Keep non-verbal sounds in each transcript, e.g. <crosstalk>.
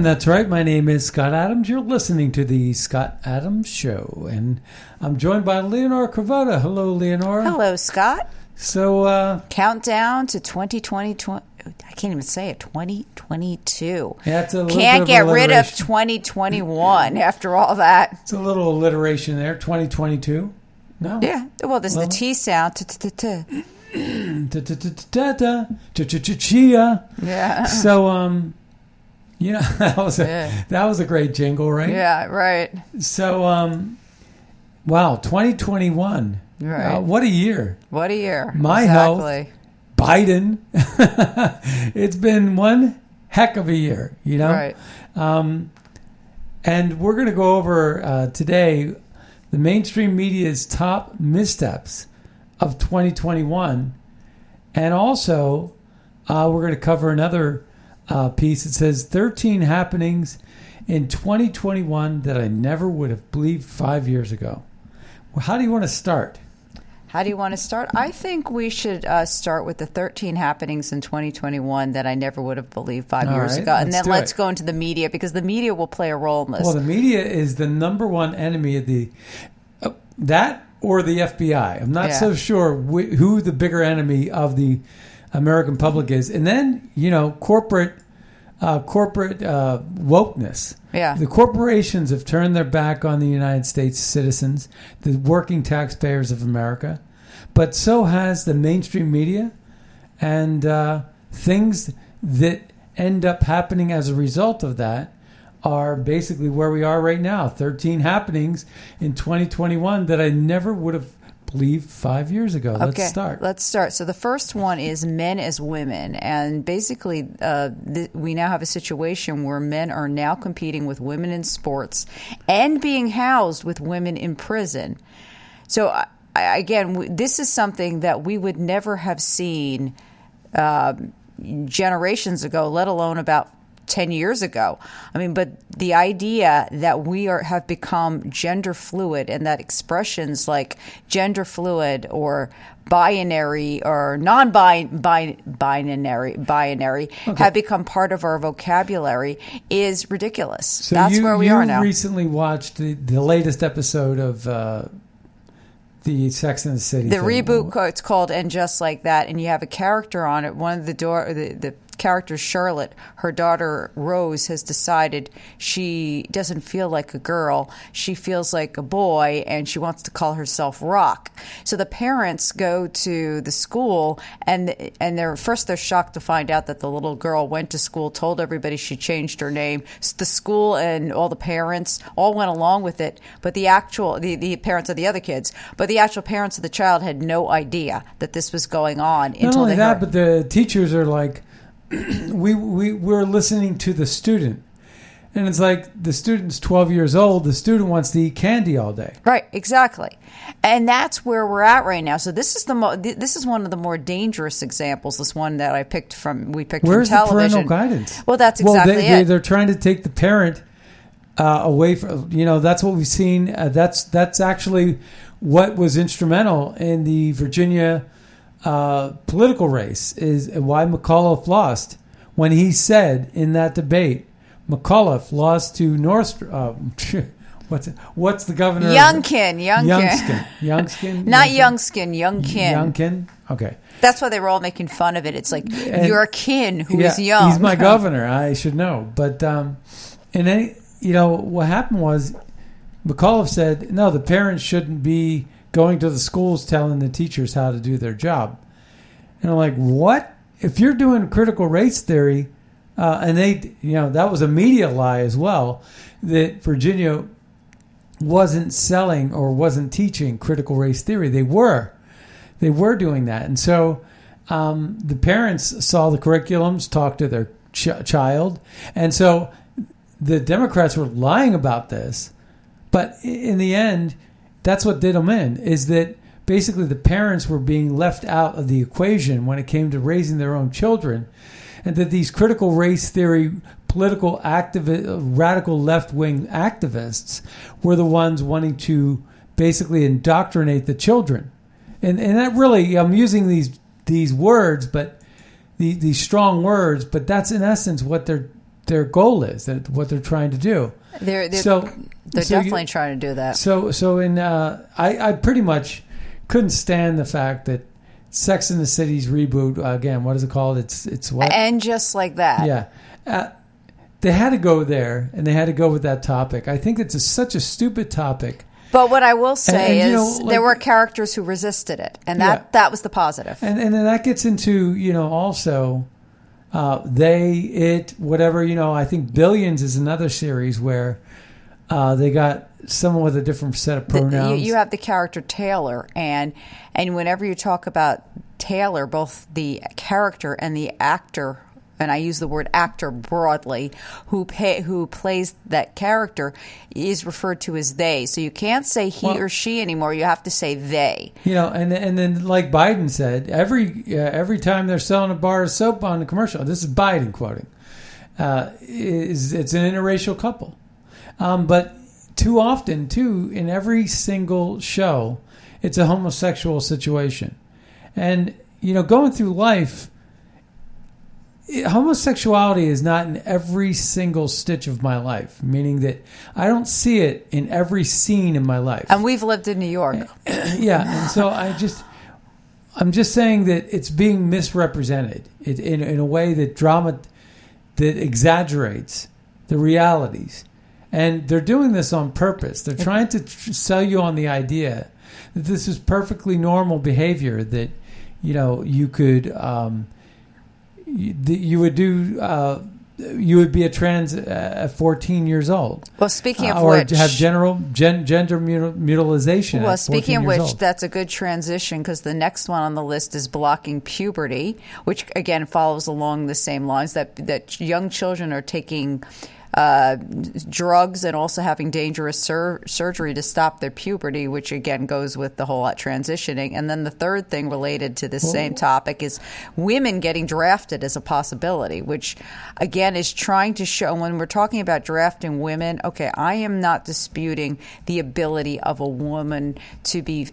And that's right. My name is Scott Adams. You're listening to the Scott Adams Show, and I'm joined by Leonora Cravota. Hello, Leonora. Hello, Scott. So, uh, Countdown to 2020. I can't even say it. 2022. yeah, it's a little Can't bit of get rid of alliteration. 2021 after all that. It's a little alliteration there. 2022. No. Yeah. Well, there's Well- the T sound. Yeah. So, um, you know, <laughs> that was a Yeah. that was a great jingle, right? Yeah. Right. So, um, wow, 2021. Right. Uh, what a year. What a year. My health. Biden. <laughs> it's been one heck of a year, you know? Right. Um, and we're going to go over uh, today the mainstream media's top missteps of 2021. And also, uh, we're going to cover another uh, piece. It says 13 happenings in 2021 that I never would have believed five years ago. Well, how do you want to start? How do you want to start? I think we should uh, start with the 13 happenings in 2021 that I never would have believed five All years right, ago. And let's then let's it. go into the media because the media will play a role in this. Well, the media is the number one enemy of the uh, that or the FBI. I'm not Yeah. so sure wh- who the bigger enemy of the American public is. And then you know, corporate uh, corporate uh, wokeness. Yeah. the corporations have turned their back on the United States citizens, the working taxpayers of America, but so has the mainstream media and uh, things that end up happening as a result of that are basically where we are right now 13 happenings in 2021 that I never would have believed five years ago. Let's start. Let's start. So the first one is men as women, and basically, uh, th- we now have a situation where men are now competing with women in sports and being housed with women in prison. So again, w- this is something that we would never have seen um, generations ago, let alone about 10 years ago. I mean, but the idea that we are have become gender fluid and that expressions like gender fluid or binary or non-binary binary have become part of our vocabulary is ridiculous. So That's you, where we are now. recently watched the, the latest episode of uh, the Sex and the City. the thing. reboot it's called and just like that and you have a character on it one of the door the, the character charlotte her daughter rose has decided she doesn't feel like a girl. She feels like a boy and she wants to call herself rock. So the parents go to the school and and they're first they're shocked to find out that the little girl went to school told everybody she changed her name. S- the school and all the parents all went along with it but the actual the, the parents of the other kids but the actual parents of the child had no idea that this was going on Not until only they that, heard. but the teachers are like, <clears throat> we we we're listening to the student, And it's like the student's 12 years old. The student wants to eat candy all day. Right, exactly, and that's where we're at right now. So this is the mo- th- this is one of the more dangerous examples. This one that I picked from we picked Where's from the television. parental guidance? Well, that's well, exactly they, it. They, they're trying to take the parent uh, away from. You know, that's what we've seen. Uh, that's that's actually what was instrumental in the Virginia uh, political race is why McAuliffe lost when he said in that debate, McAuliffe lost to North. Uh, <laughs> what's it, what's the governor? Youngkin, Youngkin. Youngskin, Youngskin, <laughs> Not Youngskin? Youngkin. Youngkin. Okay. That's why they were all making fun of it. It's like And- your kin who is young. He's my <laughs> governor. I should know. But um, and then you know what happened was McAuliffe said no, the parents shouldn't be going to the schools telling the teachers how to do their job. And I'm like, what? If you're doing critical race theory, uh, and they, you know, that was a media lie as well, that Virginia wasn't selling or wasn't teaching critical race theory. They were, they were doing that, and so um, the parents saw the curriculums, talked to their ch- child, and so the Democrats were lying about this. But in the end, that's what did them in. Is that basically the parents were being left out of the equation when it came to raising their own children, and that these critical race theory political activi- radical left wing activists were the ones wanting to basically indoctrinate the children, and and that really I'm using these these words, but the, these strong words, but that's in essence what their their goal is, that what they're trying to do. They're, they're, so they're so you- definitely trying to do that. so so in uh, I I pretty much couldn't stand the fact that Sex in the City's reboot uh, again. What is it called? It's it's what? and just like that. Yeah, uh, they had to go there, and they had to go with that topic. I think it's a, such a stupid topic. But what I will say and, you is know, there were characters who resisted it, and that Yeah. that was the positive. And and then that gets into you know also uh, they it whatever you know. I think Billions is another series where uh, they got someone with a different set of The- you, pronouns. you have the character Taylor, and and whenever you talk about Taylor, both the character and the actor, and I use the word actor broadly, who pay, who plays that character is referred to as they. So you can't say he Well- or she anymore. You have to say they. You know, and and then like Biden said, every uh, every time they're selling a bar of soap on the commercial, this is Biden quoting, uh, is it's an interracial couple, um, but too often too in every single show, it's a homosexual situation, and you know going through life. It- Homosexuality is not in every single stitch of my life, meaning that I don't see it in every scene in my life And we've lived in New York. <clears throat> yeah, and so I just, I'm just saying that it's being misrepresented it, in in a way that drama, that exaggerates the realities, and they're doing this on purpose. They're trying to tr- sell you on the idea that this is perfectly normal behavior that, you know, you could, um, you, you would do. Uh, you would be a trans uh, at 14 years old. Well, speaking of Uh, or which, have general gen, gender mutil- mutilization. Well, speaking of which, old. that's a good transition because the next one on the list is blocking puberty, which again follows along the same lines that that young children are taking uh, drugs and also having dangerous sur- surgery to stop their puberty, which again goes with the whole lot transitioning. And then the third thing related to this same topic is women getting drafted as a possibility, which again is trying to show when we're talking about drafting women. Okay, I am not disputing the ability of a woman to be,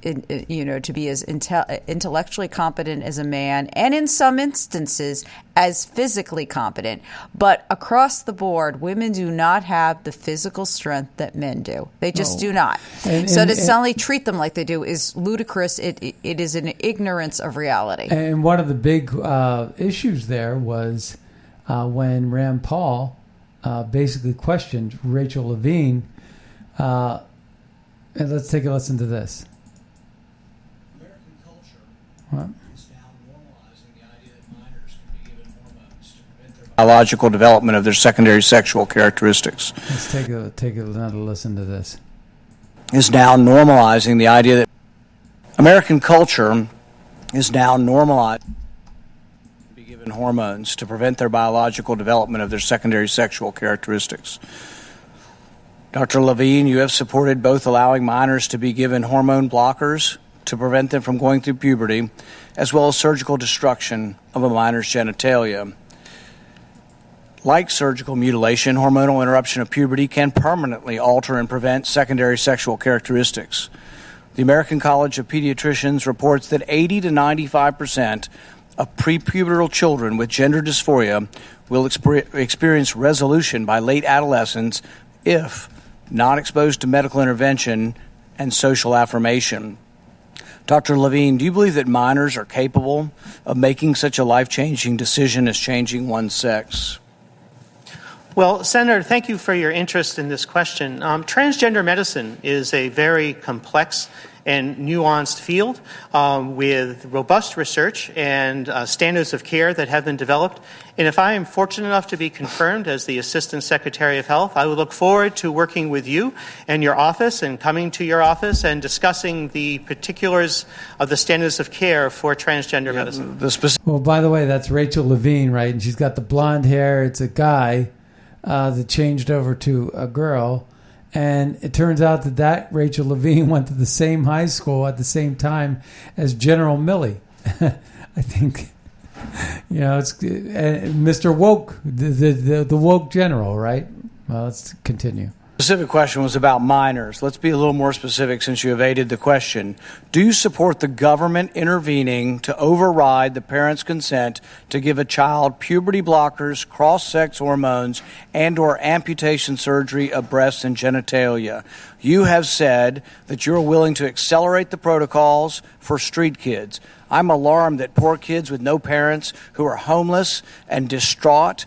you know, to be as intel- intellectually competent as a man, and in some instances as physically competent. But across the board, women do not have the physical strength that men do. They just No. do not. And- so and- to and- suddenly treat them like they do is ludicrous. It, it, it is an ignorance of reality. And one of the big uh, issues there was uh, when Rand Paul uh, basically questioned Rachel Levine. Uh, and let's take a listen to this. American culture What? is now normalizing the idea that minors can be given hormones to prevent their biological development of their secondary sexual characteristics. Let's take a take another listen to this. Is now normalizing the idea that American culture is now normalized. be given hormones to prevent their biological development of their secondary sexual characteristics. Dr. Levine, you have supported both allowing minors to be given hormone blockers to prevent them from going through puberty, as well as surgical destruction of a minor's genitalia. Like surgical mutilation, hormonal interruption of puberty can permanently alter and prevent secondary sexual characteristics. The American College of Pediatricians reports that 80 to 95 percent of prepubertal children with gender dysphoria will exper- experience resolution by late adolescence if not exposed to medical intervention and social affirmation. Dr. Levine, do you believe that minors are capable of making such a life changing decision as changing one's sex? Well, Senator, thank you for your interest in this question. Um, transgender medicine is a very complex and nuanced field um, with robust research and uh, standards of care that have been developed. And if I am fortunate enough to be confirmed as the Assistant Secretary of Health, I would look forward to working with you and your office and coming to your office and discussing the particulars of the standards of care for transgender yeah, medicine. Specific- well, by the way, that's Rachel Levine, right? And she's got the blonde hair. It's a guy uh, that changed over to a girl and it turns out that that Rachel Levine <laughs> went to the same high school at the same time as General Milley. <laughs> I think, <laughs> you know, it's uh, Mr. Woke, the, the, the woke general, right? Well, let's continue specific question was about minors. Let's be a little more specific since you evaded the question. Do you support the government intervening to override the parent's consent to give a child puberty blockers, cross-sex hormones, and or amputation surgery of breasts and genitalia? You have said that you're willing to accelerate the protocols for street kids. I'm alarmed that poor kids with no parents who are homeless and distraught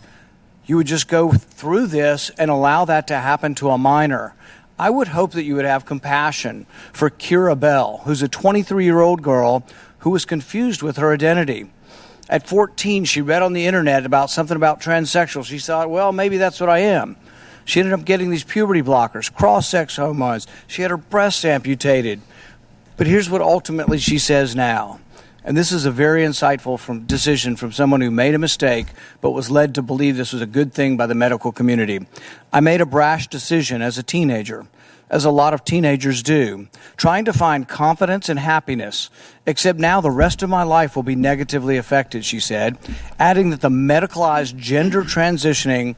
you would just go through this and allow that to happen to a minor. I would hope that you would have compassion for Keira Bell, who's a 23 year old girl who was confused with her identity. At 14, she read on the internet about something about transsexual. She thought, well, maybe that's what I am. She ended up getting these puberty blockers, cross sex hormones. She had her breasts amputated. But here's what ultimately she says now and this is a very insightful from, decision from someone who made a mistake but was led to believe this was a good thing by the medical community. I made a brash decision as a teenager, as a lot of teenagers do, trying to find confidence and happiness, except now the rest of my life will be negatively affected, she said, adding that the medicalized gender transitioning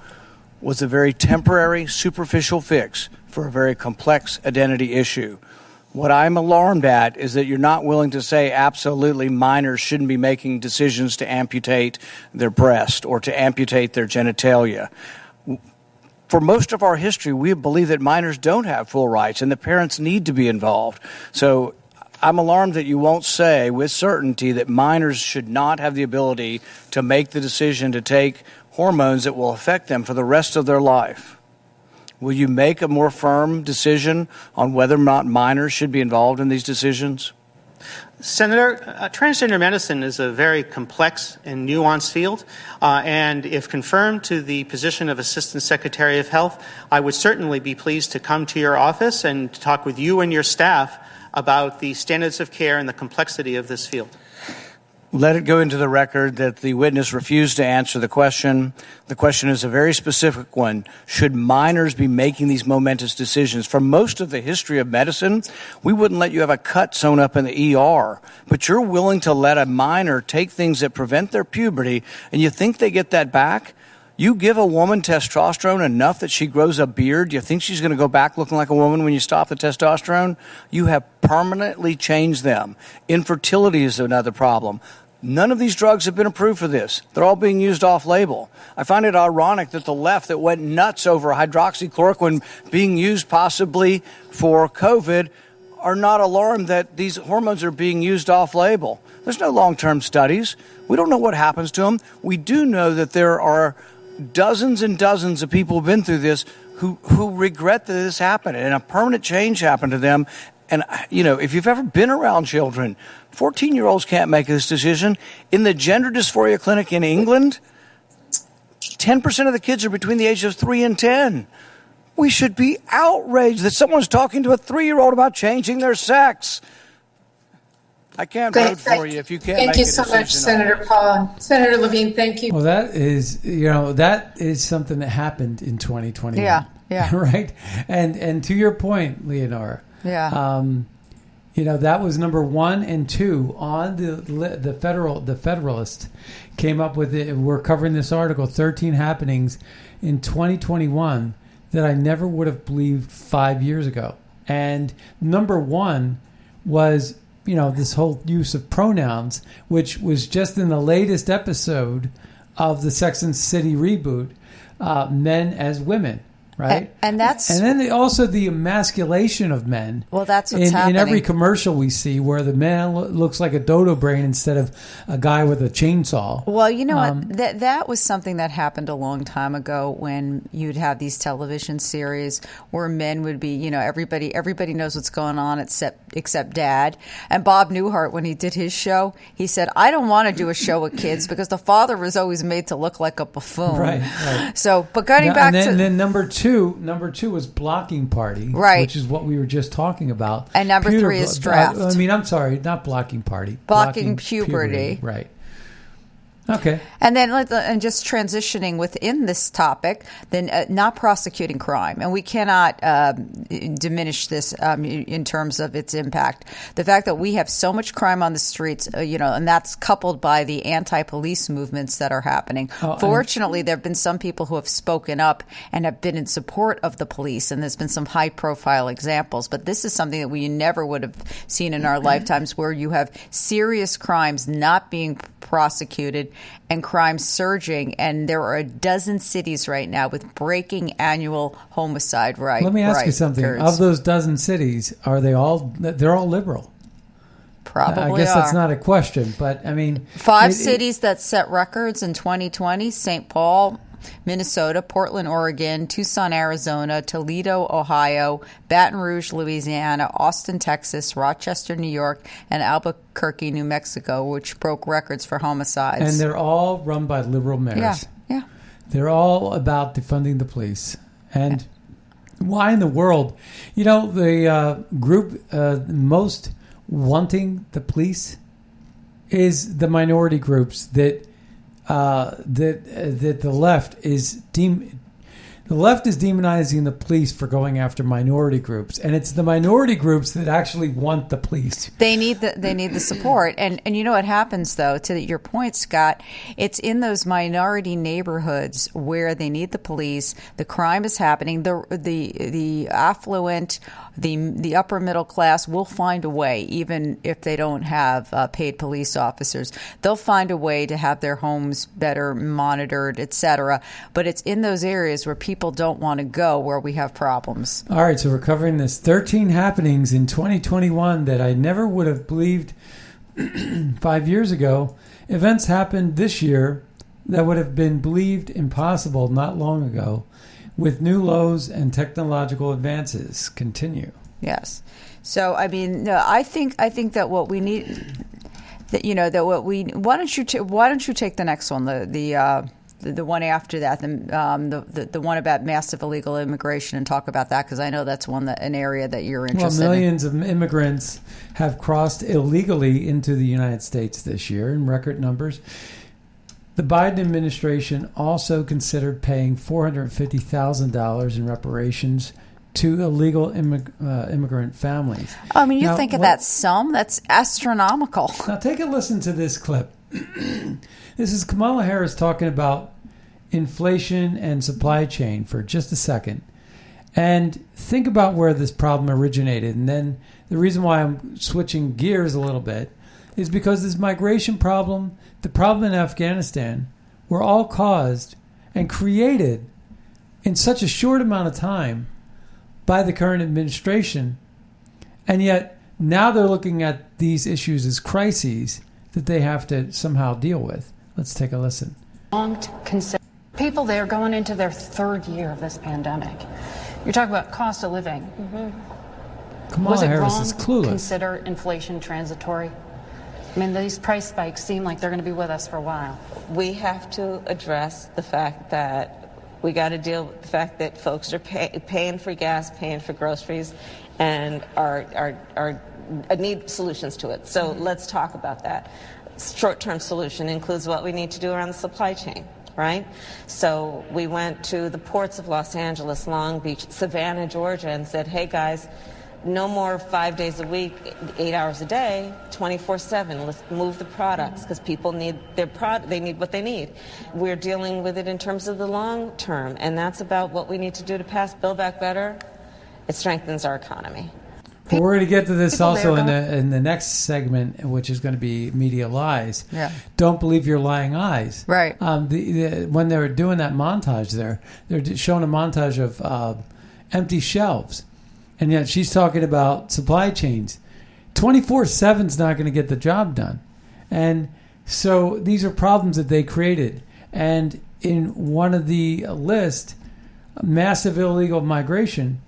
was a very temporary, superficial fix for a very complex identity issue. What I'm alarmed at is that you're not willing to say absolutely minors shouldn't be making decisions to amputate their breast or to amputate their genitalia. For most of our history, we believe that minors don't have full rights and the parents need to be involved. So I'm alarmed that you won't say with certainty that minors should not have the ability to make the decision to take hormones that will affect them for the rest of their life. Will you make a more firm decision on whether or not minors should be involved in these decisions? Senator, uh, transgender medicine is a very complex and nuanced field, uh, and if confirmed to the position of Assistant Secretary of Health, I would certainly be pleased to come to your office and talk with you and your staff about the standards of care and the complexity of this field let it go into the record that the witness refused to answer the question. The question is a very specific one. Should minors be making these momentous decisions? For most of the history of medicine, we wouldn't let you have a cut sewn up in the ER, but you're willing to let a minor take things that prevent their puberty, and you think they get that back? You give a woman testosterone enough that she grows a beard, you think she's going to go back looking like a woman when you stop the testosterone? You have permanently changed them. Infertility is another problem. None of these drugs have been approved for this. They're all being used off label. I find it ironic that the left that went nuts over hydroxychloroquine being used possibly for COVID are not alarmed that these hormones are being used off label. There's no long term studies. We don't know what happens to them. We do know that there are dozens and dozens of people who've been through this who, who regret that this happened and a permanent change happened to them. And, uh, you know, if you've ever been around children 14 year olds can't make this decision. In the gender dysphoria clinic in England, 10% of the kids are between the ages of 3 and 10. We should be outraged that someone's talking to a three year old about changing their sex. I can't Thank- vote for you if you can't Thank make you a so much, decision on it. Senator Paul. Senator Levine, thank you. Well, that is, you know, that is something that happened in 2021. Yeah, yeah. <laughs> right. And and to your point, Leonora, Yeah. um, you know, that was number one and two on the the federal the Federalist came up with it. We're covering this article, 13 happenings in 2021 that I never would have believed five years ago. And number one was you know this whole use of pronouns, which was just in the latest episode of the Sex and City reboot, uh, men as women, right? And- and that's- and then the, also the emasculation of men. Well, that's what's in, in every commercial we see where the man lo- looks like a dodo brain instead of a guy with a chainsaw. Well, you know Um, what? That that was something that happened a long time ago when you'd have these television series where men would be, you know, everybody everybody knows what's going on except except dad. And Bob Newhart, when he did his show, he said, "I don't want to do a show with kids because the father was always made to look like a buffoon." Right, right. So, but getting Yeah, back then, to and then number two, number two was blocking party, Right. Which is what we were just talking about. And number Pewter three is draft. I mean, I'm sorry, not blocking party, Blocking puberty. right? Okay. And then, and just transitioning within this topic, then uh, not prosecuting crime, and we cannot um, diminish this um, in terms of its impact. The fact that we have so much crime on the streets, uh, you know, and that's coupled by the anti-police movements that are happening. Oh, and- Fortunately, there have been some people who have spoken up and have been in support of the police, and there's been some high-profile examples. But this is something that we never would have seen in our lifetimes, where you have serious crimes not being prosecuted and crime surging, and there are a dozen cities right now with breaking annual homicide rate. Let me ask you something. records. Of those dozen cities, are they all? They're all liberal. probably I guess are. that's not a question, but I mean, Five it- it- cities that set records in 2020 St. Paul, Minnesota, Portland, Oregon, Tucson, Arizona, Toledo, Ohio, Baton Rouge, Louisiana, Austin, Texas, Rochester, New York, and Albuquerque, New Mexico, which broke records for homicides. and they're all run by liberal mayors. yeah, yeah. They're all about defunding the police. And why in the world? You know, the uh, group uh, most wanting the police is the minority groups that uh, that uh, that the left is the left is demonizing the police for going after minority groups, and it's the minority groups that actually want the police. They need the they need the support, and and you know what happens though. To your point, Scott, it's in those minority neighborhoods where they need the police. The crime is happening. The the the affluent, the the upper middle class will find a way, even if they don't have uh, paid police officers. They'll find a way to have their homes better monitored, etc. But it's in those areas where people don't want to go where we have problems. All right, so we're covering this 13 happenings in 2021 that I never would have believed <clears throat> five years ago. Events happened this year that would have been believed impossible not long ago with new lows and technological advances. Continue. Yes. So I mean, no, I think I think that what we need, that you know, that what we why don't you ta- why don't you take the next one the the. Uh, the, the one after that, the, um, the, the the one about massive illegal immigration, and talk about that because I know that's one that an area that you're Well, interested in. millions of immigrants have crossed illegally into the United States this year in record numbers. The Biden administration also considered paying $450,000 in reparations to illegal immig- uh, immigrant families. I mean, you Now, think of what- that sum? That's astronomical. <laughs> Now, take a listen to this clip. <clears throat> this is Kamala Harris talking about inflation and supply chain for just a second. And think about where this problem originated. And then the reason why I'm switching gears a little bit is because this migration problem, the problem in Afghanistan, were all caused and created in such a short amount of time by the current administration. And yet now they're looking at these issues as crises that they have to somehow deal with. Let's take a listen. long to consider. People there going into their third year of this pandemic. You're talking about cost of living. Mm-hmm. Kamala Was it Harris wrong is to consider inflation transitory? I mean, these price spikes seem like they're going to be with us for a while. we have to address the fact that we got to deal with the fact that folks are pay, paying for gas, paying for groceries, and our, our, our uh, need solutions to it. So let's talk about that. Short-term solution includes what we need to do around the supply chain right? So we went to the ports of Los Angeles, Long Beach, Savannah, Georgia, and said, hey guys, no more five days a week, eight hours a day, 24/7. Let's move the products because people need their product. They need what they need. We're dealing with it in terms of the long term, and that's about what we need to do to pass Build Back Better. It strengthens our economy. But we're going to get to this People also in the in the next segment, which is going to be media lies. Yeah. Don't believe your lying eyes. Right. Um, the, the, when they were doing that montage there, they're showing a montage of uh, empty shelves, and yet she's talking about supply chains. 24 7 is not going to get the job done, and so these are problems that they created. And in one of the list, massive illegal migration.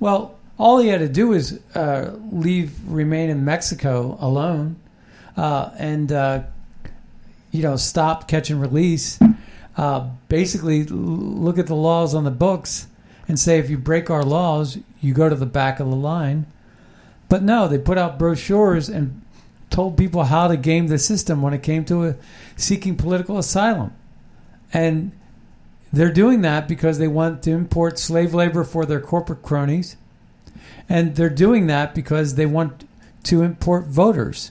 Well, all he had to do is uh, leave, remain in Mexico alone, uh, and uh, you know stop catch and release. Uh, basically, look at the laws on the books and say if you break our laws, you go to the back of the line. But no, they put out brochures and told people how to game the system when it came to uh seeking political asylum, and they're doing that because they want to import slave labor for their corporate cronies. And they're doing that because they want to import voters.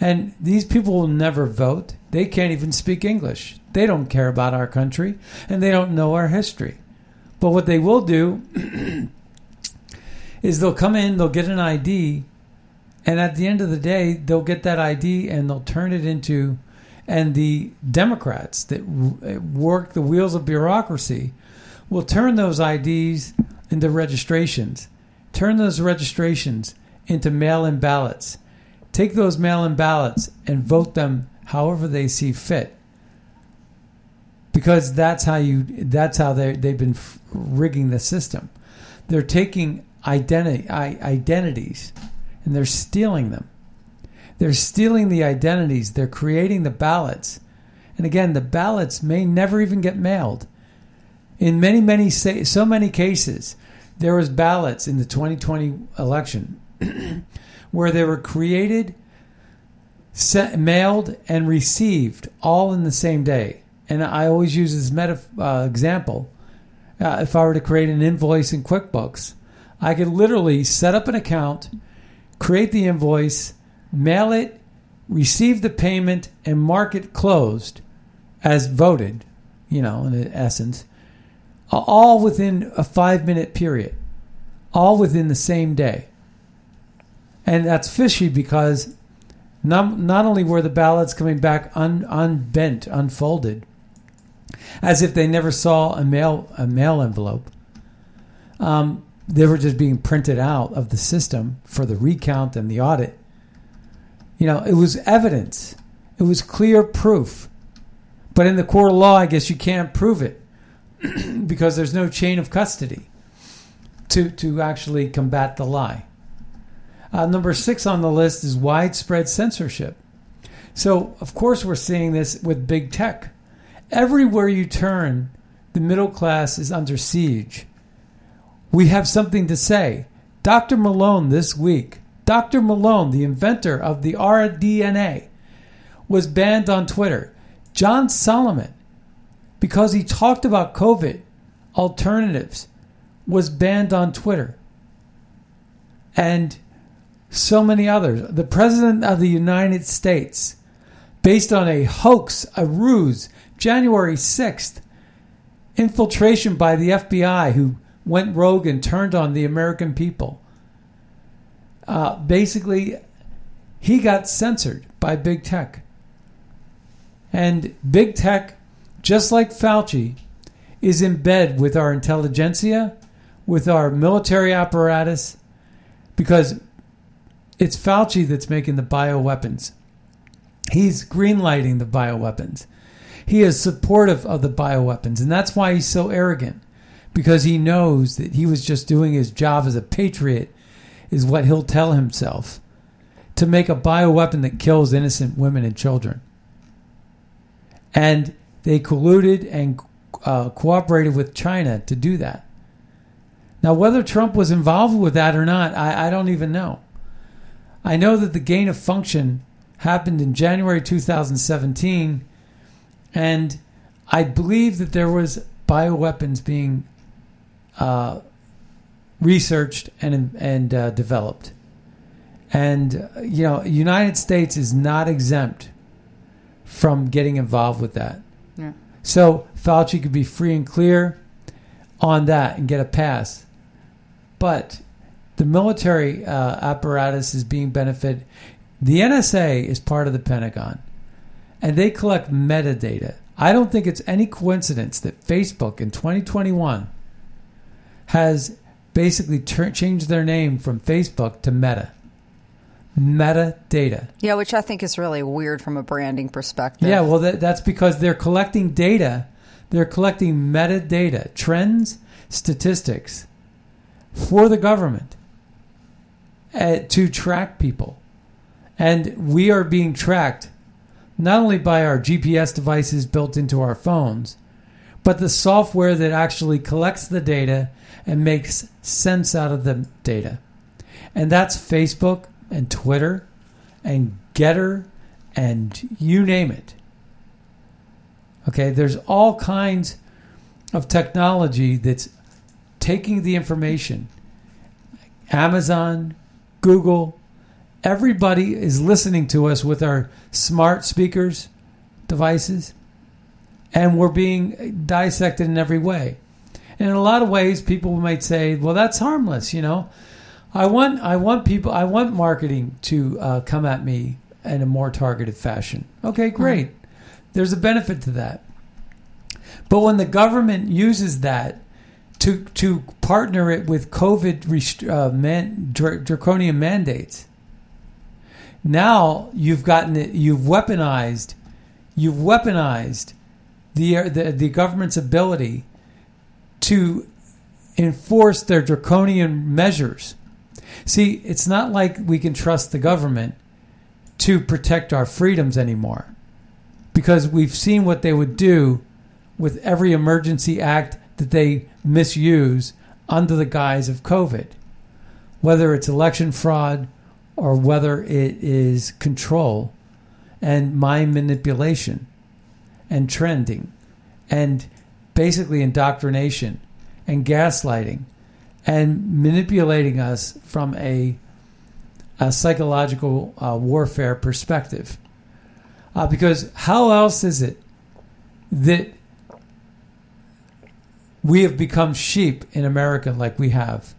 And these people will never vote. They can't even speak English. They don't care about our country and they don't know our history. But what they will do <clears throat> is they'll come in, they'll get an ID, and at the end of the day, they'll get that ID and they'll turn it into and the Democrats that work the wheels of bureaucracy will turn those IDs into registrations, turn those registrations into mail in ballots, take those mail in ballots and vote them however they see fit. Because that's how you that's how they they've been rigging the system. They're taking identity identities and they're stealing them. They're stealing the identities. They're creating the ballots. And again, the ballots may never even get mailed. In many, many, so many cases, there was ballots in the 2020 election <clears throat> where they were created, set, mailed, and received all in the same day. And I always use this meta uh, example. Uh, if I were to create an invoice in QuickBooks, I could literally set up an account, create the invoice, mail it, receive the payment, and mark it closed as voted, you know, in essence, all within a five minute period, all within the same day. And that's fishy because not, not only were the ballots coming back un, unbent, unfolded, as if they never saw a mail a mail envelope, um, they were just being printed out of the system for the recount and the audit. You know, it was evidence. It was clear proof. But in the court of law, I guess you can't prove it <clears throat> because there's no chain of custody to, to actually combat the lie. Uh, number six on the list is widespread censorship. So, of course, we're seeing this with big tech. Everywhere you turn, the middle class is under siege. We have something to say. Dr. Malone this week, Dr. Malone, the inventor of the rDNA, was banned on Twitter. John Solomon, because he talked about COVID alternatives, was banned on Twitter. And so many others. The President of the United States, based on a hoax, a ruse, January 6th, infiltration by the FBI who went rogue and turned on the American people. Uh, basically, he got censored by big tech. And big tech, just like Fauci, is in bed with our intelligentsia, with our military apparatus, because it's Fauci that's making the bioweapons. He's greenlighting the bioweapons. He is supportive of the bioweapons, and that's why he's so arrogant, because he knows that he was just doing his job as a patriot, is what he'll tell himself, to make a bioweapon that kills innocent women and children. And they colluded and uh, cooperated with China to do that. Now, whether Trump was involved with that or not, I, I don't even know. I know that the gain of function happened in January 2017, and I believe that there was bioweapons being uh, researched and and uh, developed. And you know, United States is not exempt from getting involved with that. Yeah. So Fauci could be free and clear on that and get a pass. But the military uh, apparatus is being benefited. The NSA is part of the Pentagon, and they collect metadata. I don't think it's any coincidence that Facebook in 2021 has basically tur- changed their name from Facebook to Meta. Metadata. Yeah, which I think is really weird from a branding perspective. Yeah, well, that, that's because they're collecting data. They're collecting metadata, trends, statistics for the government uh, to track people. And we are being tracked not only by our GPS devices built into our phones, but the software that actually collects the data and makes sense out of the data. And that's Facebook and Twitter and Gettr and you name it. Okay, there's all kinds of technology that's taking the information. Amazon, Google, everybody is listening to us with our smart speakers devices, and we're being dissected in every way. And in a lot of ways, people might say, "Well, that's harmless," you know. I want, I want people, I want marketing to uh, come at me in a more targeted fashion. Okay, great. There's a benefit to that. But when the government uses that to to partner it with COVID rest- uh, man, dr- draconian mandates, now you've gotten it. You've weaponized. You've weaponized the the, the government's ability to enforce their draconian measures. See, it's not like we can trust the government to protect our freedoms anymore because we've seen what they would do with every emergency act that they misuse under the guise of COVID, whether it's election fraud or whether it is control and mind manipulation and trending and basically indoctrination and gaslighting and manipulating us from a, a psychological uh, warfare perspective. Uh, because how else is it that we have become sheep in America like we have?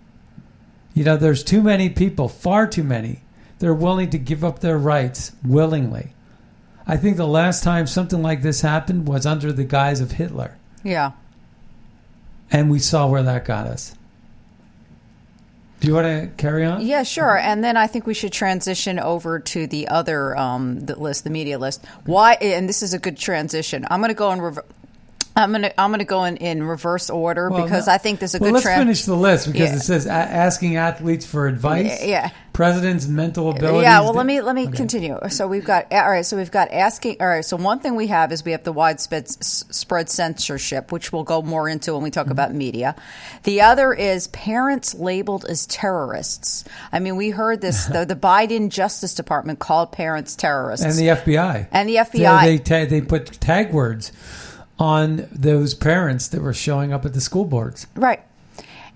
You know, there's too many people, far too many. They're willing to give up their rights willingly. I think the last time something like this happened was under the guise of Hitler. Yeah. And we saw where that got us. Do you want to carry on? Yeah, sure. And then I think we should transition over to the other um, the list, the media list. Why? And this is a good transition. I'm going to go in reverse. I'm gonna I'm gonna go in, in reverse order Well, because no- I think there's a well, good. let's finish the list because Yeah. it says asking athletes for advice. Yeah. President's mental abilities. Yeah, well, let me let me continue. So we've got all right. So we've got asking. All right. So one thing we have is we have the widespread spread censorship, which we'll go more into when we Mm-hmm. talk about media. The other is parents labeled as terrorists. I mean, we heard this. <laughs> the, the Biden Justice Department called parents terrorists, and the FBI. And the FBI. They they, ta- they put tag words on those parents that were showing up at the school boards. Right.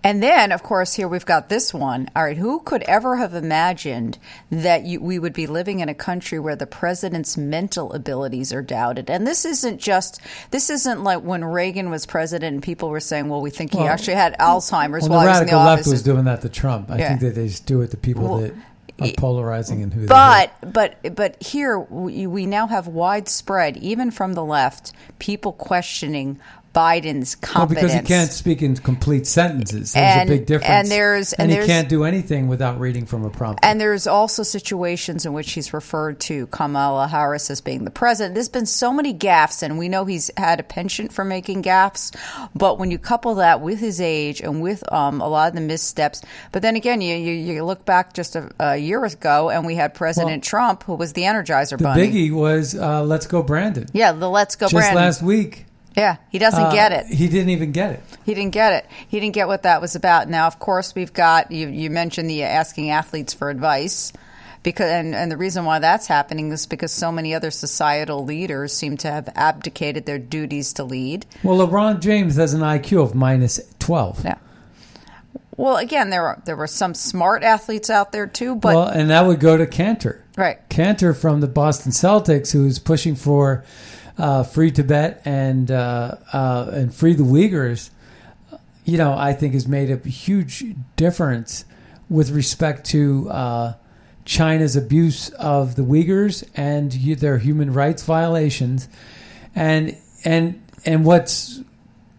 And then, of course, here we've got this one. All right, who could ever have imagined that you, we would be living in a country where the president's mental abilities are doubted? And this isn't just, this isn't like when Reagan was president and people were saying, well, we think he Well, actually had Alzheimer's Well, while the he was in the radical left office. was doing that to Trump. I Yeah. think that they just do it to people Well, that polarizing and who they But but but here we, we now have widespread, even from the left, people questioning Biden's Well, because he can't speak in complete sentences. There's And- a big difference. and there's- and he there's- can't do anything without reading from a prompt. And there's also situations in which he's referred to Kamala Harris as being the president. There's been so many gaffes, and we know he's had a penchant for making gaffes. But when you couple that with his age and with um, a lot of the missteps, but then again, you you, you look back just a, a year ago, and we had President Well, Trump, who was the Energizer the Bunny. biggie was uh, "Let's Go, Brandon." yeah, the Let's Go Just Brandon. last week, yeah, he doesn't uh, get it. He didn't even get it. He didn't get it. He didn't get what that was about. Now, of course, we've got you. You mentioned the asking athletes for advice. because and, and the reason why that's happening is because so many other societal leaders seem to have abdicated their duties to lead. Well, LeBron James has an IQ of minus 12. Yeah. Well, again, there are, there were some smart athletes out there too, but well, and that would go to Kanter. right. Kanter from the Boston Celtics, who's pushing for uh, free Tibet and uh, uh, and free the Uyghurs, you know, I think has made a huge difference with respect to uh, China's abuse of the Uyghurs and their human rights violations, and and and what's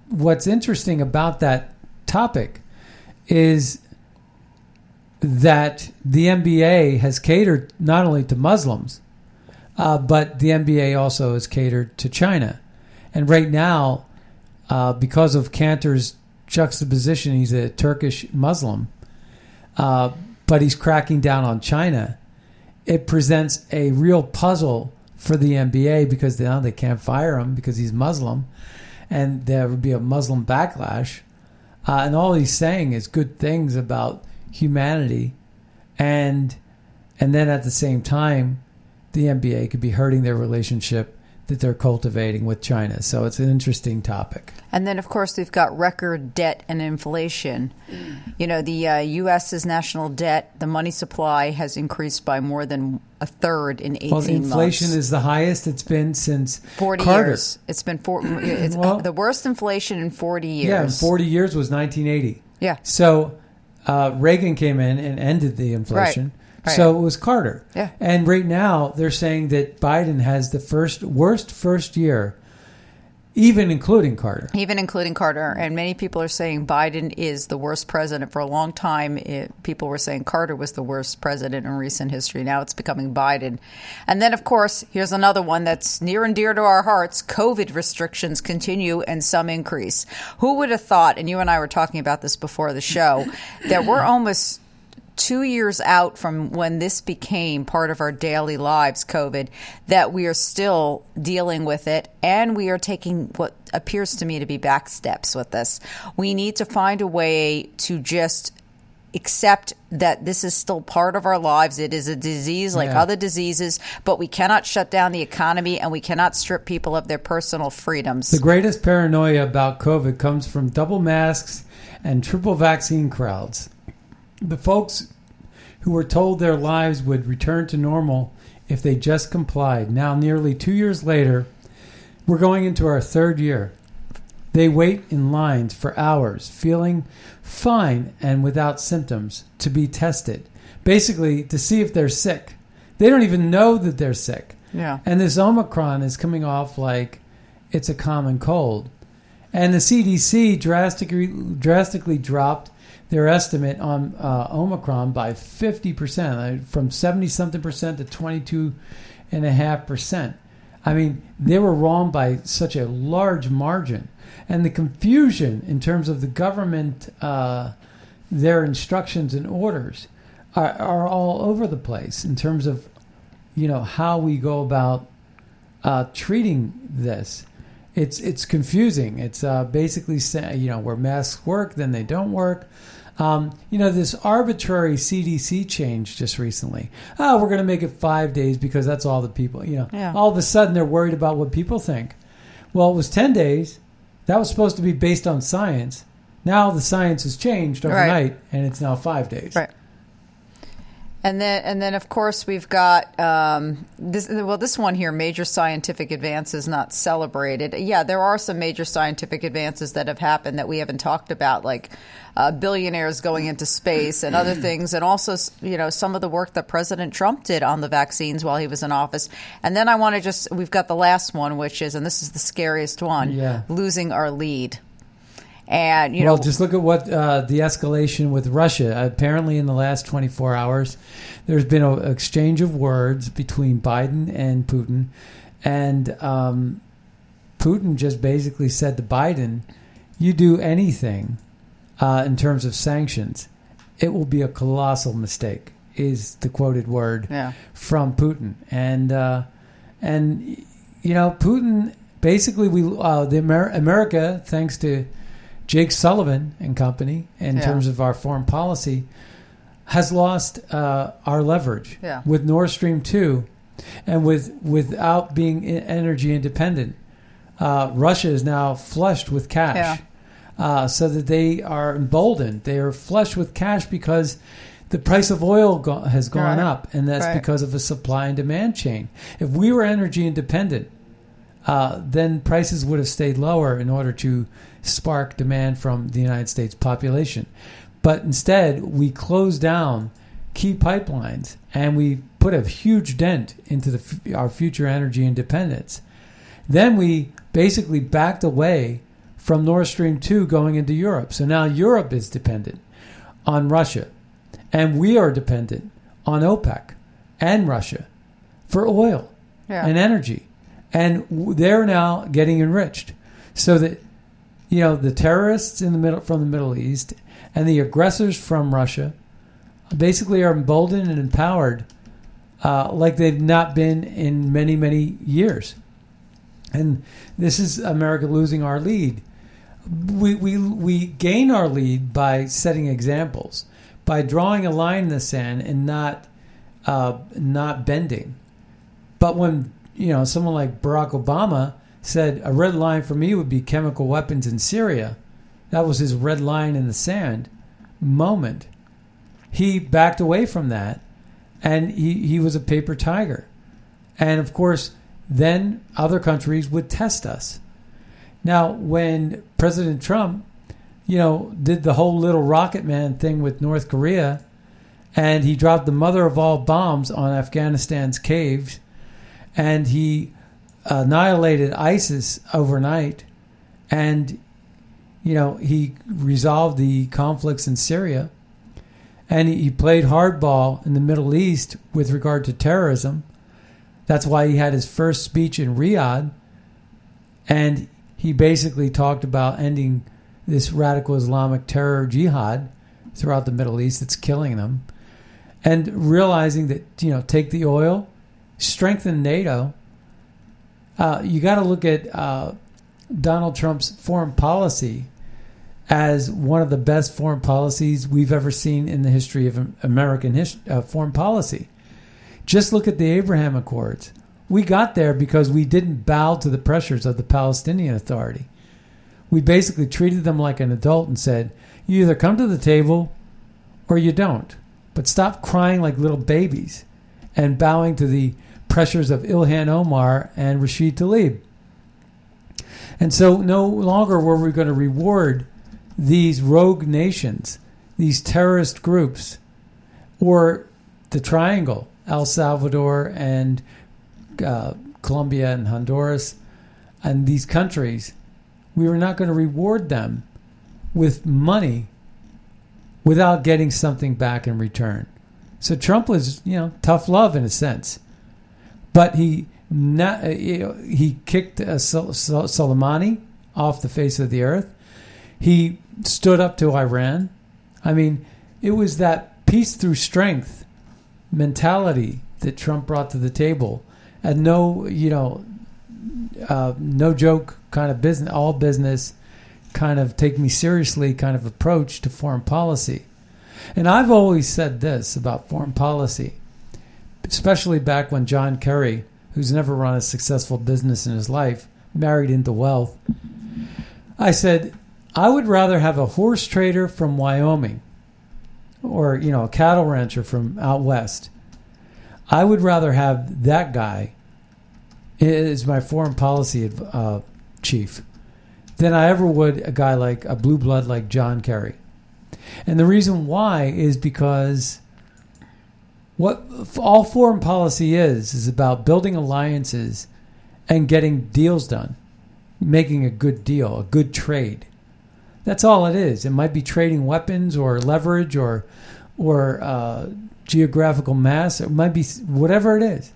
what's interesting about that topic is that the NBA has catered not only to Muslims, uh, but the NBA also is catered to China. And right now, uh, because of Kanter's juxtaposition, he's a Turkish Muslim, uh, but he's cracking down on China. It presents a real puzzle for the NBA because now they can't fire him because he's Muslim, and there would be a Muslim backlash. Uh, and all he's saying is good things about humanity, and and then at the same time, the NBA could be hurting their relationship that they're cultivating with China. So it's an interesting topic. And then, of course, we've got record debt and inflation. You know, the uh, U.S.'s national debt, the money supply has increased by more than a third in 18 Well, the inflation months. is the highest it's been since 40 Carter. years. It's been four, it's Well- the worst inflation in 40 years. Yeah, 40 years was 1980. Yeah. So uh, Reagan came in and ended the inflation. Right. So it was Carter. Yeah. And right now they're saying that Biden has the first worst first year, even including Carter. Even including Carter. And many people are saying Biden is the worst president. For a long time, it, people were saying Carter was the worst president in recent history. Now it's becoming Biden. And then, of course, here's another one that's near and dear to our hearts COVID restrictions continue and some increase. Who would have thought, and you and I were talking about this before the show, that we're almost two years out from when this became part of our daily lives, COVID, that we are still dealing with it and we are taking what appears to me to be back steps with this. We need to find a way to just accept that this is still part of our lives. It is a disease like Yeah. other diseases, but we cannot shut down the economy and we cannot strip people of their personal freedoms. The greatest paranoia about COVID comes from double masks and triple vaccine crowds. The folks who were told their lives would return to normal if they just complied. Now, nearly two years later, we're going into our third year. They wait in lines for hours, feeling fine and without symptoms, to be tested, basically to see if they're sick. They don't even know that they're sick. Yeah. And this Omicron is coming off like it's a common cold. And the CDC drastically drastically dropped their estimate on uh, Omicron by 50%, uh, from 70 something percent to 22 and a half percent. I mean, they were wrong by such a large margin. And the confusion in terms of the government, uh, their instructions and orders are, are all over the place in terms of, you know, how we go about uh, treating this. It's it's confusing. It's uh, basically saying, you know, where masks work, then they don't work. Um, you know, this arbitrary CDC change just recently. Oh, we're going to make it five days because that's all the people. You know, Yeah. all of a sudden they're worried about what people think. Well, it was ten days. That was supposed to be based on science. Now the science has changed Right. overnight, and it's now five days. Right. And then, and then, of course, we've got um, this. Well, this one here: major scientific advances not celebrated. Yeah, there are some major scientific advances that have happened that we haven't talked about, like uh, billionaires going into space and other things, and also, you know, some of the work that President Trump did on the vaccines while he was in office. And then I want to just—we've got the last one, which is, and this is the scariest one: Yeah. losing our lead. And you well, know, just look at what uh, the escalation with Russia. Apparently, in the last 24 hours, there's been an exchange of words between Biden and Putin, and um, Putin just basically said to Biden, "You do anything uh, in terms of sanctions, it will be a colossal mistake." Is the quoted word Yeah. from Putin, and uh, and you know Putin basically we uh, the Amer- America thanks to Jake Sullivan and company in Yeah. terms of our foreign policy has lost uh, our leverage Yeah. with Nord Stream two, and with without being energy independent, uh, Russia is now flushed with cash, Yeah. uh, so that they are emboldened. They are flushed with cash because the price of oil go- has gone Right. up, and that's Right. because of a supply and demand chain. If we were energy independent, uh, then prices would have stayed lower in order to spark demand from the United States population. But instead, we closed down key pipelines and we put a huge dent into the, our future energy independence. Then we basically backed away from Nord Stream 2 going into Europe. So now Europe is dependent on Russia, and we are dependent on OPEC and Russia for oil Yeah. and energy. And they're now getting enriched. So that, you know, the terrorists in the middle from the Middle East and the aggressors from Russia basically are emboldened and empowered uh, like they've not been in many, many years. And this is America losing our lead. We, we, we gain our lead by setting examples, by drawing a line in the sand and not, uh, not bending. But when you know someone like Barack Obama said a red line for me would be chemical weapons in Syria, that was his red line in the sand moment. He backed away from that, and he, he was a paper tiger. And of course, then other countries would test us. Now, when President Trump, you know, did the whole little rocket man thing with North Korea, and he dropped the mother of all bombs on Afghanistan's caves, and he annihilated ISIS overnight, and you know he resolved the conflicts in Syria, and he, played hardball in the Middle East with regard to terrorism. That's why he had his first speech in Riyadh, and he basically talked about ending this radical Islamic terror jihad throughout the Middle East that's killing them, and realizing that you know take the oil, strengthen NATO. Uh, you got to look at uh, Donald Trump's foreign policy as one of the best foreign policies we've ever seen in the history of American uh, foreign policy. Just look at the Abraham Accords. We got there because we didn't bow to the pressures of the Palestinian Authority. We basically treated them like an adult and said, you either come to the table or you don't. But stop crying like little babies and bowing to the pressures of Ilhan Omar and Rashid Tlaib. And so no longer were we going to reward these rogue nations, these terrorist groups, or the Triangle, El Salvador and uh, Colombia and Honduras, and these countries. We were not going to reward them with money without getting something back in return. So Trump was, you know, tough love in a sense, but he not, know, he kicked uh, Sol- Sol- Soleimani off the face of the earth. He stood up to Iran. I mean, it was that peace through strength mentality that Trump brought to the table, and no, you know, uh, no joke kind of business, all business kind of take me seriously kind of approach to foreign policy. And I've always said this about foreign policy, especially back when John Kerry, who's never run a successful business in his life, married into wealth. I said, I would rather have a horse trader from Wyoming or, you know, a cattle rancher from out west. I would rather have that guy as my foreign policy uh, chief than I ever would a guy like a blue blood like John Kerry. And the reason why is because what all foreign policy is is about building alliances and getting deals done, making a good deal, a good trade. That's all it is. It might be trading weapons or leverage or or uh, geographical mass. It might be whatever it is.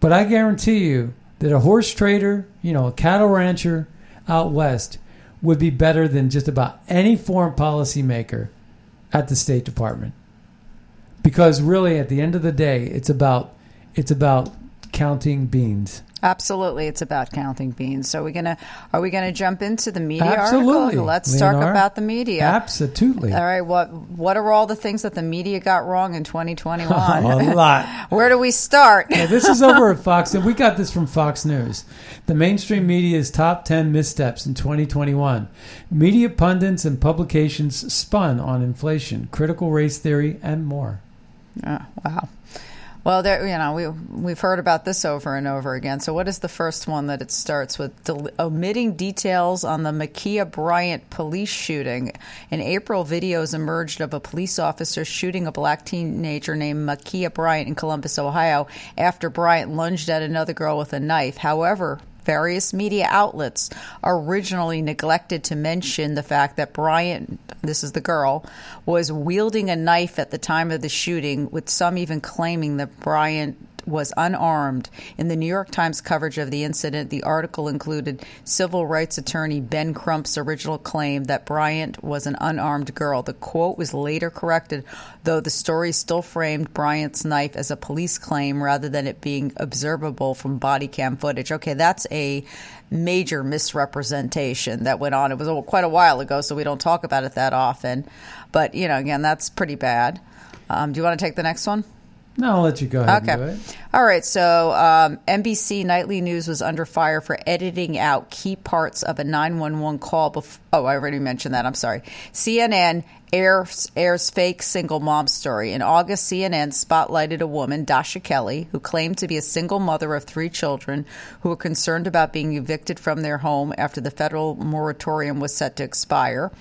But I guarantee you that a horse trader, you know, a cattle rancher out west would be better than just about any foreign policy maker at the State Department. Because really at the end of the day, it's about it's about counting beans. Absolutely, it's about counting beans. So, are we gonna are we gonna jump into the media Absolutely. article? Let's talk about the media. Absolutely. All right, what what are all the things that the media got wrong in <laughs> 2021? a lot. <laughs> Where do we start? Yeah, this is over at Fox, and we got this from Fox News. The mainstream media's top 10 missteps in 2021. Media pundits and publications spun on inflation, critical race theory, and more. Oh, wow. Well, there, you know, we we've heard about this over and over again. So, what is the first one that it starts with? Del- omitting details on the Ma'Khia Bryant police shooting. In April, videos emerged of a police officer shooting a black teenager named Ma'Khia Bryant in Columbus, Ohio, after Bryant lunged at another girl with a knife. However, various media outlets originally neglected to mention the fact that Bryant, this is the girl, was wielding a knife at the time of the shooting, with some even claiming that Bryant was unarmed. In the New York Times coverage of the incident, the article included civil rights attorney Ben Crump's original claim that Bryant was an unarmed girl. The quote was later corrected, though the story still framed Bryant's knife as a police claim rather than it being observable from body cam footage. Okay, that's a major misrepresentation that went on. It was quite a while ago, so we don't talk about it that often. But, you know, again, that's pretty bad. Um, do you want to take the next one? No, I'll let you go ahead Okay. and do it. All right. So um, NBC Nightly News was under fire for editing out key parts of a 911 call. Bef- oh, I already mentioned that. I'm sorry. CNN airs, airs fake single mom story. In August, CNN spotlighted a woman, Dasha Kelly, who claimed to be a single mother of three children who were concerned about being evicted from their home after the federal moratorium was set to expire.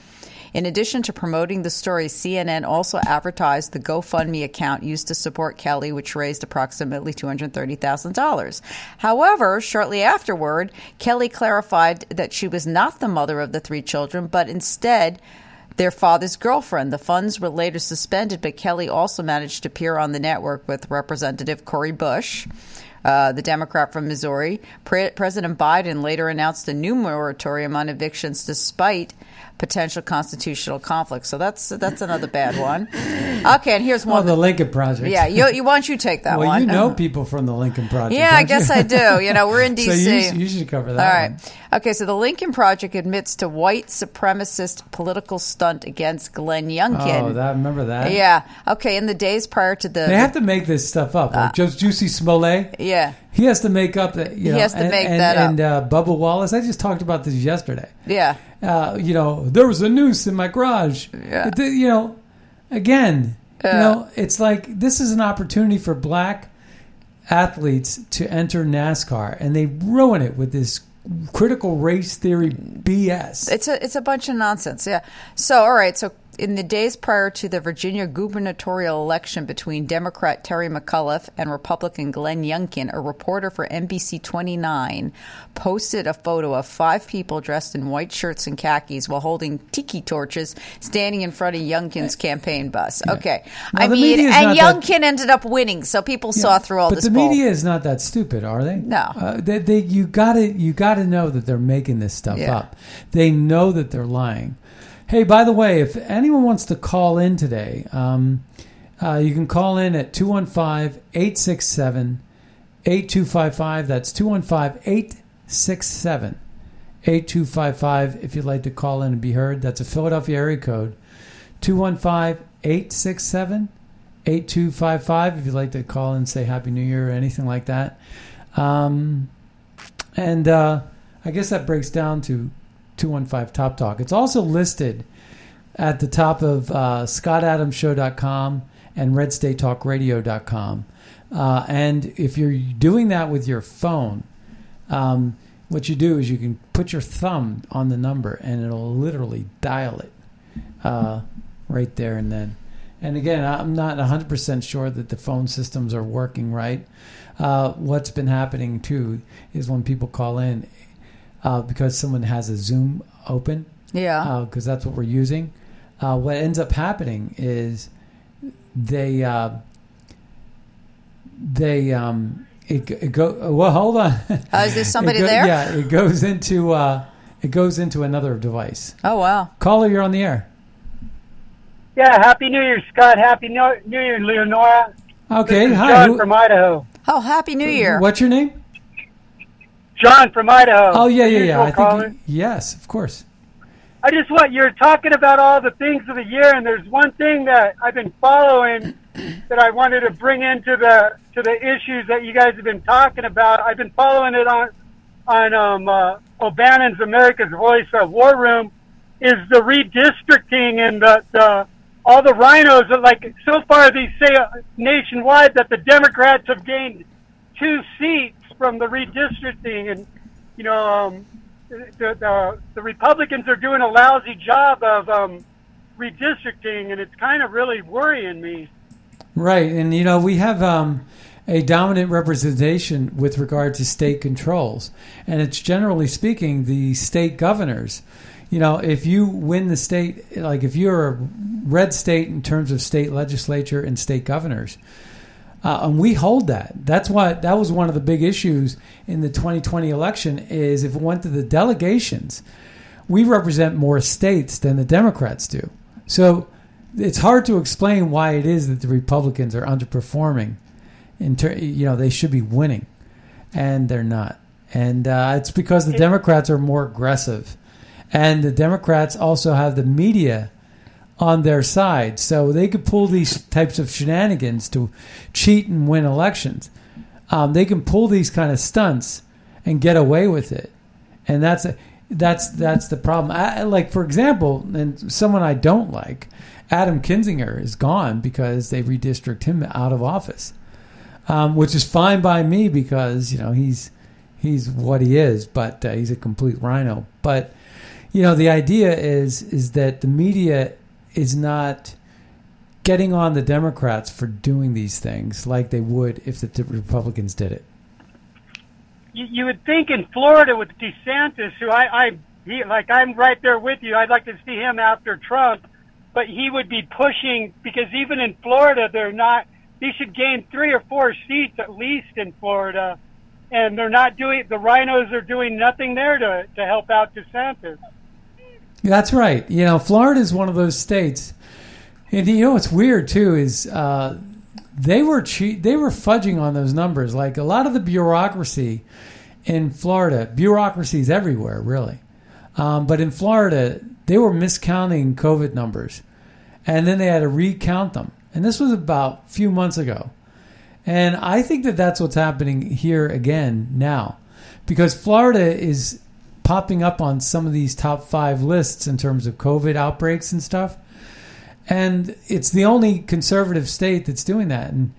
In addition to promoting the story, CNN also advertised the GoFundMe account used to support Kelly, which raised approximately $230,000. However, shortly afterward, Kelly clarified that she was not the mother of the three children, but instead, their father's girlfriend. The funds were later suspended, but Kelly also managed to appear on the network with Representative Cori Bush. Uh, the Democrat from Missouri. Pre- President Biden later announced a new moratorium on evictions despite potential constitutional conflict. So that's that's another bad one. Okay, and here's Oh, one. the Lincoln Project. yeah, you, you why don't you take that well, one? you know uh-huh. people from the Lincoln Project. Yeah, I don't you? guess I do. You know, we're in <laughs> So D.C. you, you should cover that. right. one. Okay, so the Lincoln Project admits to white supremacist political stunt against Glenn Youngkin. Oh, that remember that? Yeah. Okay, in the days prior to the. They have to make this stuff up. Like just Jussie Smollett. Yeah. He has to make up that. You He know, has to and, make and, that up. And uh, Bubba Wallace. I just talked about this yesterday. Yeah. Uh, you know, there was a noose in my garage. Yeah. It- you know, again, Yeah. you know, it's like this is an opportunity for black athletes to enter NASCAR, and they ruin it with this critical race theory BS. It's a it's a bunch of nonsense. Yeah. So all right. So in the days prior to the Virginia gubernatorial election between Democrat Terry McAuliffe and Republican Glenn Youngkin, a reporter for NBC 29 posted a photo of five people dressed in white shirts and khakis while holding tiki torches, standing in front of Youngkin's campaign bus. Okay. Now, I mean, and not that- Youngkin ended up winning, so people saw through all but this. But the bull. media is not that stupid, are they? No. Uh, they, they, you got to you got to know that they're making this stuff Yeah. up. They know that they're lying. Hey, by the way, if anyone wants to call in today, um, uh, you can call in at 215-867-8255. That's 215-867 8255 if you'd like to call in and be heard. That's a Philadelphia area code 215 867 8255 if you'd like to call and say Happy New Year or anything like that. Um, and uh, I guess that breaks down to 215 Top Talk. It's also listed at the top of uh, scottadamshow.com and redstatetalkradio.com. Uh, and if you're doing that with your phone, um, what you do is you can put your thumb on the number and it'll literally dial it uh, right there and then. And again, I'm not 100% sure that the phone systems are working right. Uh, what's been happening too is when people call in, uh, because someone has a Zoom open, Yeah. because that's what we're using. Uh, what ends up happening is they uh, they um, it, it go well. Hold on. Uh, is there <laughs> somebody go- there? Yeah, it goes into uh, it goes into another device. Oh wow. Caller, you're on the air. Yeah, Happy New Year, Scott. Happy New New Year, Leonora. Okay, This is hi. John Who- from Idaho. Oh, Happy New Year. What's your name? John from Idaho. Oh yeah, yeah, yeah. I think caller. yes, of course. I just want you're talking about all the things of the year, and there's one thing that I've been following that I wanted to bring into the to the issues that you guys have been talking about. I've been following it on on um, uh, O'Bannon's America's Voice uh, War Room. Is the redistricting and the, the all the RINOs are like so far they say uh, nationwide that the Democrats have gained two seats from the redistricting, and you know um, the, the the Republicans are doing a lousy job of um, redistricting, and it's kind of really worrying me. Right, and you know we have um, a dominant representation with regard to state controls, and it's generally speaking the state governors. You know, if you win the state, like if you're a red state in terms of state legislature and state governors, uh, and we hold that. That's why that was one of the big issues in the 2020 election. Is if it went to the delegations, we represent more states than the Democrats do. So it's hard to explain why it is that the Republicans are underperforming. In ter- you know, they should be winning, and they're not. And uh, it's because the Democrats are more aggressive, and the Democrats also have the media on their side, so they could pull these types of shenanigans to cheat and win elections. Um, they can pull these kind of stunts and get away with it, and that's a, that's that's the problem. I, like for example, and someone I don't like, Adam Kinzinger is gone because they redistrict him out of office, um, which is fine by me because you know he's he's what he is, but uh, he's a complete RINO. But you know the idea is is that the media is not getting on the Democrats for doing these things like they would if the Republicans did it. You, you would think in Florida with DeSantis, who I, I he, like, I'm right there with you. I'd like to see him after Trump, but he would be pushing because even in Florida, they're not. They should gain three or four seats at least in Florida, and they're not doing. The RINOs are doing nothing there to to help out DeSantis. That's right. You know, Florida is one of those states, and you know what's weird too is uh, they were che- they were fudging on those numbers. Like a lot of the bureaucracy in Florida, bureaucracy is everywhere, really, um, but in Florida they were miscounting COVID numbers, and then they had to recount them. And this was about a few months ago, and I think that that's what's happening here again now, because Florida is popping up on some of these top five lists in terms of COVID outbreaks and stuff. And it's the only conservative state that's doing that. And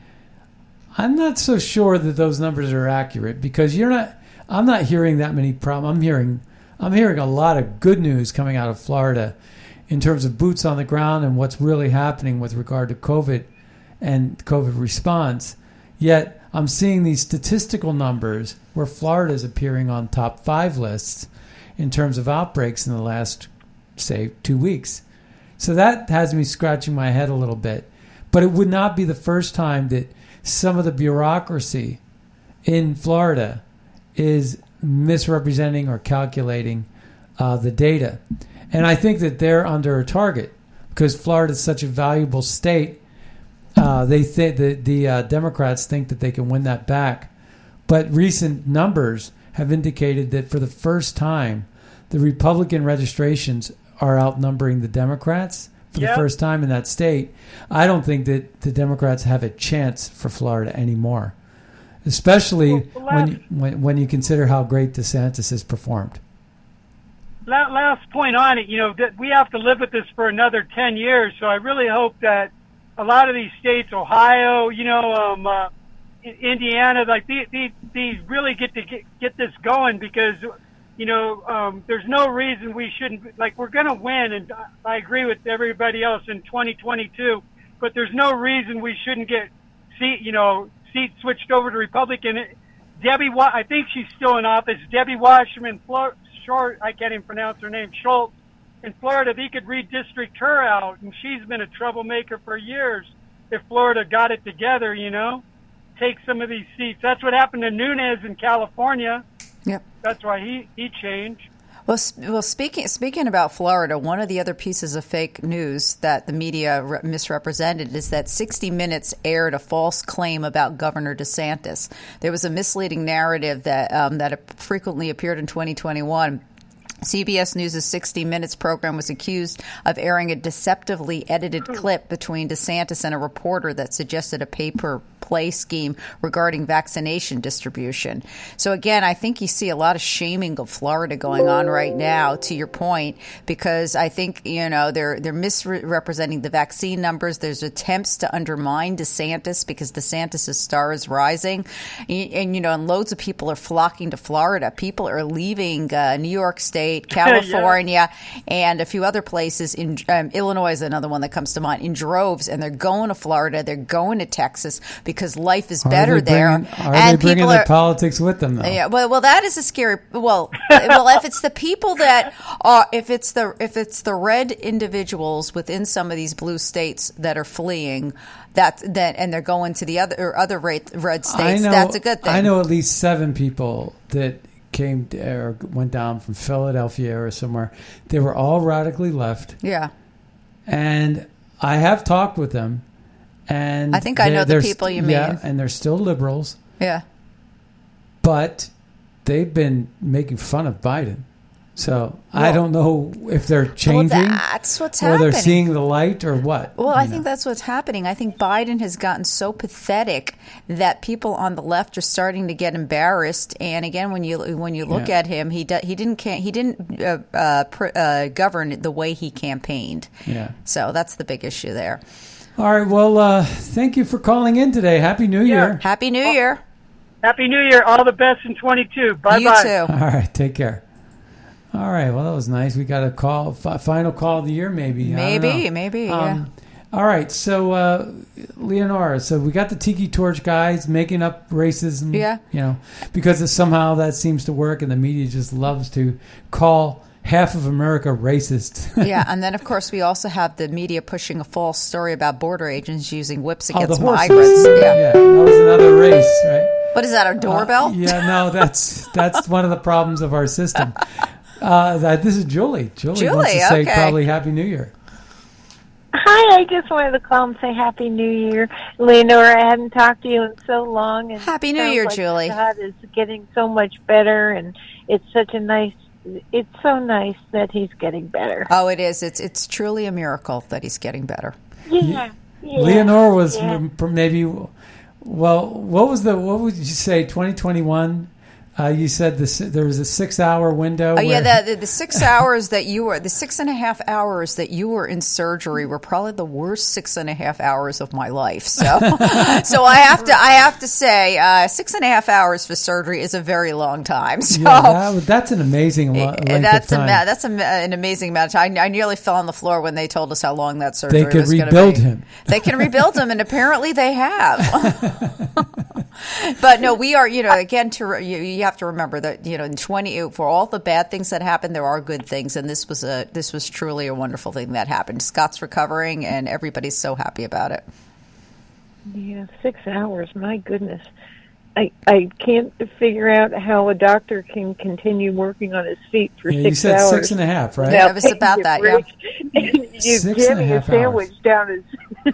I'm not so sure that those numbers are accurate because you're not. I'm not hearing that many problems. I'm hearing. I'm hearing a lot of good news coming out of Florida in terms of boots on the ground and what's really happening with regard to COVID and COVID response. Yet I'm seeing these statistical numbers where Florida is appearing on top five lists in terms of outbreaks in the last, say, two weeks. So that has me scratching my head a little bit. But it would not be the first time that some of the bureaucracy in Florida is misrepresenting or calculating uh, the data. And I think that they're under a target because Florida is such a valuable state. Uh, they think the the uh, Democrats think that they can win that back, but recent numbers have indicated that for the first time, the Republican registrations are outnumbering the Democrats for the first time in that state. I don't think that the Democrats have a chance for Florida anymore, especially Well, well, when, you, when when you consider how great DeSantis has performed. La- last point on it, you know, that we have to live with this for another 10 years. So I really hope that a lot of these states, Ohio, you know, um, uh, Indiana, like these, these, these really get to get, get this going because, you know, um, there's no reason we shouldn't, like, we're going to win. And I- agree with everybody else in 2022, but there's no reason we shouldn't get seat, you know, seats switched over to Republican. Debbie, I think she's still in office. Debbie Wasserman, Flor- Short, I can't even pronounce her name, Schultz, in Florida, they could redistrict her out, and she's been a troublemaker for years. If Florida got it together, you know, take some of these seats. That's what happened to Nunes in California. Yep. That's why he he changed. Well, well, speaking speaking about Florida, one of the other pieces of fake news that the media re- misrepresented is that 60 Minutes aired a false claim about Governor DeSantis. There was a misleading narrative that um, that frequently appeared in 2021. CBS News' 60 Minutes program was accused of airing a deceptively edited clip between DeSantis and a reporter that suggested a pay per play scheme regarding vaccination distribution. So, again, I think you see a lot of shaming of Florida going on right now, to your point, because I think, you know, they're, they're misrepresenting the vaccine numbers. There's attempts to undermine DeSantis because DeSantis' star is rising. And, and, you know, and loads of people are flocking to Florida. People are leaving uh, New York State, <laughs> California, and a few other places. In um, Illinois is another one that comes to mind in droves, and they're going to Florida. They're going to Texas because life is Are better they there. bringing- Are and they bringing people are. politics with them, though? Yeah, well, well, that is a scary. Well, <laughs> well, if it's the people that are, if it's the if it's the red individuals within some of these blue states that are fleeing, that that and they're going to the other or other red, red states, that's a good thing. I know at least seven people that came or went down from Philadelphia or somewhere. They were all radically left, Yeah, and I have talked with them. And I think I know the people you yeah, mean. and they're still liberals, yeah. but they've been making fun of Biden. So I don't know if they're changing, Well, that's what's or they're happening. seeing the light, or what. Well, I you think that's what's happening. I think Biden has gotten so pathetic that people on the left are starting to get embarrassed. And again, when you when you look Yeah. at him, he do, he didn't can, he didn't uh, uh, pr- uh, govern the way he campaigned. Yeah. So that's the big issue there. All right. Well, uh, thank you for calling in today. Happy New Year. Happy New Year. Happy New Year. All the best in 22. Bye bye. You bye. too. All right, take care. All right, well that was nice. We got a call, fi- final call of the year, maybe. Maybe, maybe, yeah. All right, so uh, Leonora, so we got the Tiki Torch guys making up racism. Yeah. you know, because somehow that seems to work, and the media just loves to call half of America racist. <laughs> yeah, and then of course we also have the media pushing a false story about border agents using whips Oh, against horses. migrants. Yeah. yeah, that was another race, right? What is that? A doorbell? Uh, yeah, no, that's that's one of the problems of our system. <laughs> Uh, that, this is Julie. Julie, wants to Julie, say okay. probably Happy New Year. Hi, I just wanted to call and say Happy New Year. Leonora, I hadn't talked to you in so long. And Happy New Year, like Julie. God is getting so much better, and it's such a nice. It's so nice that he's getting better. Oh, it is. It's it's truly a miracle that he's getting better. Yeah, yeah. Leonore was yeah. m- m- maybe. Well, what was the what would you say? Twenty twenty one. Uh, you said this, there was a six hour window. Oh yeah, the, the the six <laughs> hours that you were the six and a half hours that you were in surgery were probably the worst six and a half hours of my life. So, <laughs> so I have to I have to say uh, six and a half hours for surgery is a very long time. So. yeah, that, that's an amazing lo- length that's of a, time. ma- that's a, an amazing amount of time. I nearly fell on the floor when they told us how long that surgery they could rebuild him. They can rebuild him, and apparently they have. <laughs> but no, we are. You know, again, to you, you have to remember that you know, in twenty for all the bad things that happened, there are good things, and this was a this was truly a wonderful thing that happened. Scott's recovering, and everybody's so happy about it. Yeah, six hours. My goodness. I I can't figure out how a doctor can continue working on his feet for Yeah, six you said hours. six and a half, right? Yeah, it was about that, yeah. break and you Six and a jamming half a sandwich down his.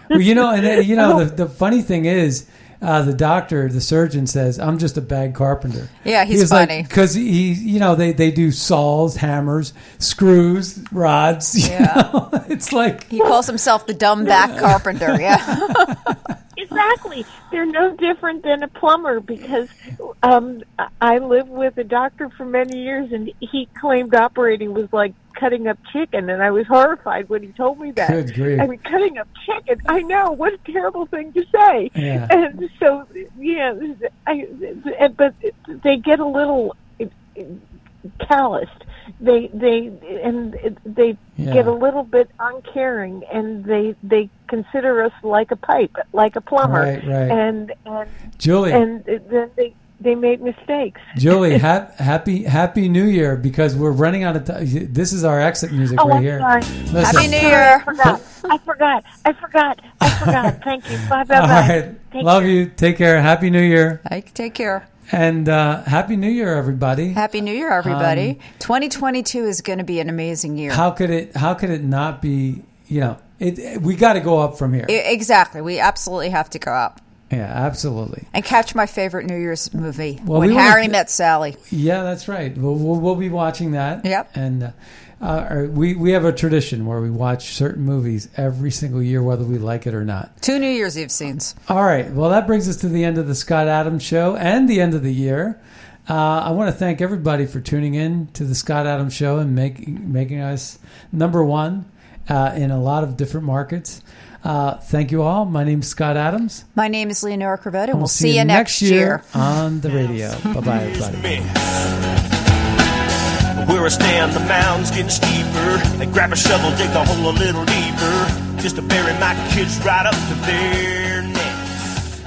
well, you know, and then, you know, Oh. <laughs> the, the funny thing is, uh, the doctor, the surgeon says, "I'm just a bad carpenter." Yeah, he's funny. because he, you know, they they do saws, hammers, screws, rods. <laughs> you Yeah. know? it's like He calls himself the dumb back <laughs> carpenter. Yeah. Exactly. They're no different than a plumber because um I- lived with a doctor for many years and he claimed operating was like cutting up chicken and I was horrified when he told me that. Good grief. I mean cutting up chicken. I know, what a terrible thing to say. Yeah. And so yeah, I but they get a little calloused. They they and they Yeah. get a little bit uncaring, and they they consider us like a pipe, like a plumber, Right, right. and and Julie. and then they they make mistakes. <laughs> Julie, ha- happy Happy New Year because we're running out of time. This is our exit music Oh, right I'm here. sorry. Listen. Happy New Year. I forgot. I forgot. I forgot. I forgot. <laughs> Thank you. Bye bye All bye. right, love you. Take care. Happy New Year. I take care. And uh, Happy New Year, everybody. Happy New Year, everybody. Um, 2022 is going to be an amazing year. How could it? How could it not be? You know, it. We got to go up from here. I- exactly. We absolutely have to go up yeah, absolutely. and catch my favorite New Year's movie, Well, When we Harry Met Sally. Yeah, that's right. We'll, we'll, we'll be watching that. Yep. And uh, uh, we we have a tradition where we watch certain movies every single year, whether we like it or not. Two New Year's Eve scenes. All right. Well, that brings us to the end of the Scott Adams Show and the end of the year. Uh, I want to thank everybody for tuning in to the Scott Adams Show and making making us number one uh, in a lot of different markets. Uh, thank you all. My name's Scott Adams. My name is Leonora Cravetta, and And we'll, see, you next year. on the radio. bye bye, everybody. Where I stand, the mound's getting steeper. They grab a shovel, dig the hole a little deeper, just to bury my kids right up to there.